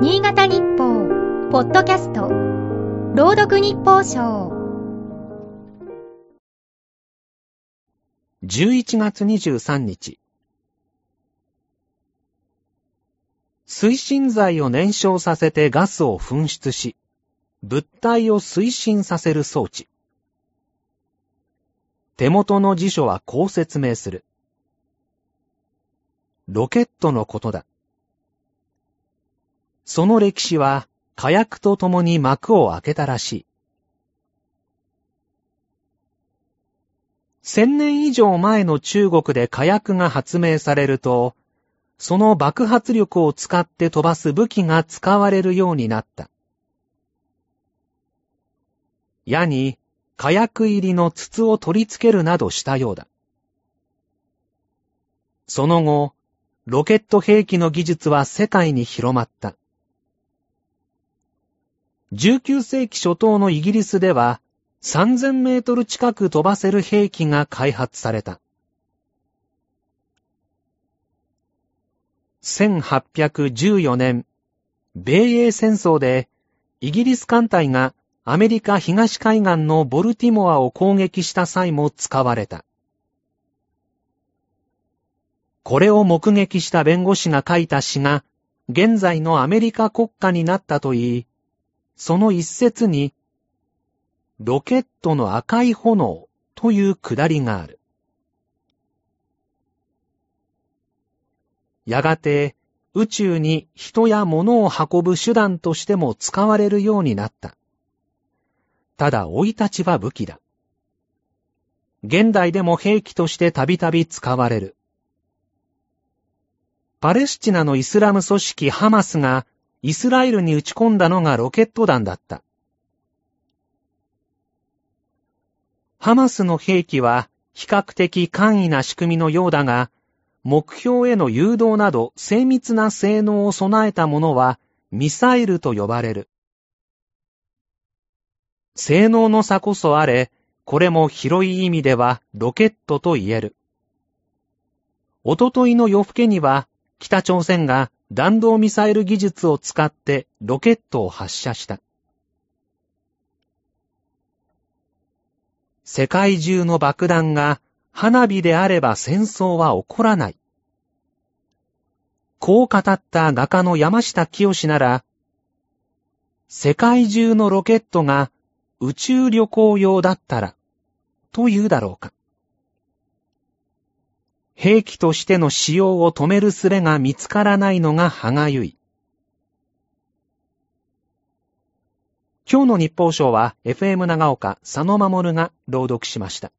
新潟日報、ポッドキャスト、朗読日報賞。11月23日。推進剤を燃焼させてガスを噴出し、物体を推進させる装置。手元の辞書はこう説明する。ロケットのことだ。その歴史は火薬と共に幕を開けたらしい。千年以上前の中国で火薬が発明されると、その爆発力を使って飛ばす武器が使われるようになった。矢に火薬入りの筒を取り付けるなどしたようだ。その後、ロケット兵器の技術は世界に広まった。19世紀初頭のイギリスでは、3000メートル近く飛ばせる兵器が開発された。1814年、米英戦争でイギリス艦隊がアメリカ東海岸のボルティモアを攻撃した際も使われた。これを目撃した弁護士が書いた詩が現在のアメリカ国家になったといい、その一節にロケットの赤い炎というくだりがある。やがて宇宙に人や物を運ぶ手段としても使われるようになった。ただ、生い立ちは武器だ。現代でも兵器としてたびたび使われる。パレスチナのイスラム組織ハマスがイスラエルに撃ち込んだのがロケット弾だった。ハマスの兵器は比較的簡易な仕組みのようだが、目標への誘導など精密な性能を備えたものはミサイルと呼ばれる。性能の差こそあれ、これも広い意味ではロケットと言える。おとといの夜更けには北朝鮮が弾道ミサイル技術を使ってロケットを発射した。世界中の爆弾が花火であれば戦争は起こらない。こう語った画家の山下清なら、世界中のロケットが宇宙旅行用だったら、と言うだろうか。兵器としての使用を止める術が見つからないのが歯がゆい。今日の日報賞は FM 長岡佐野守が朗読しました。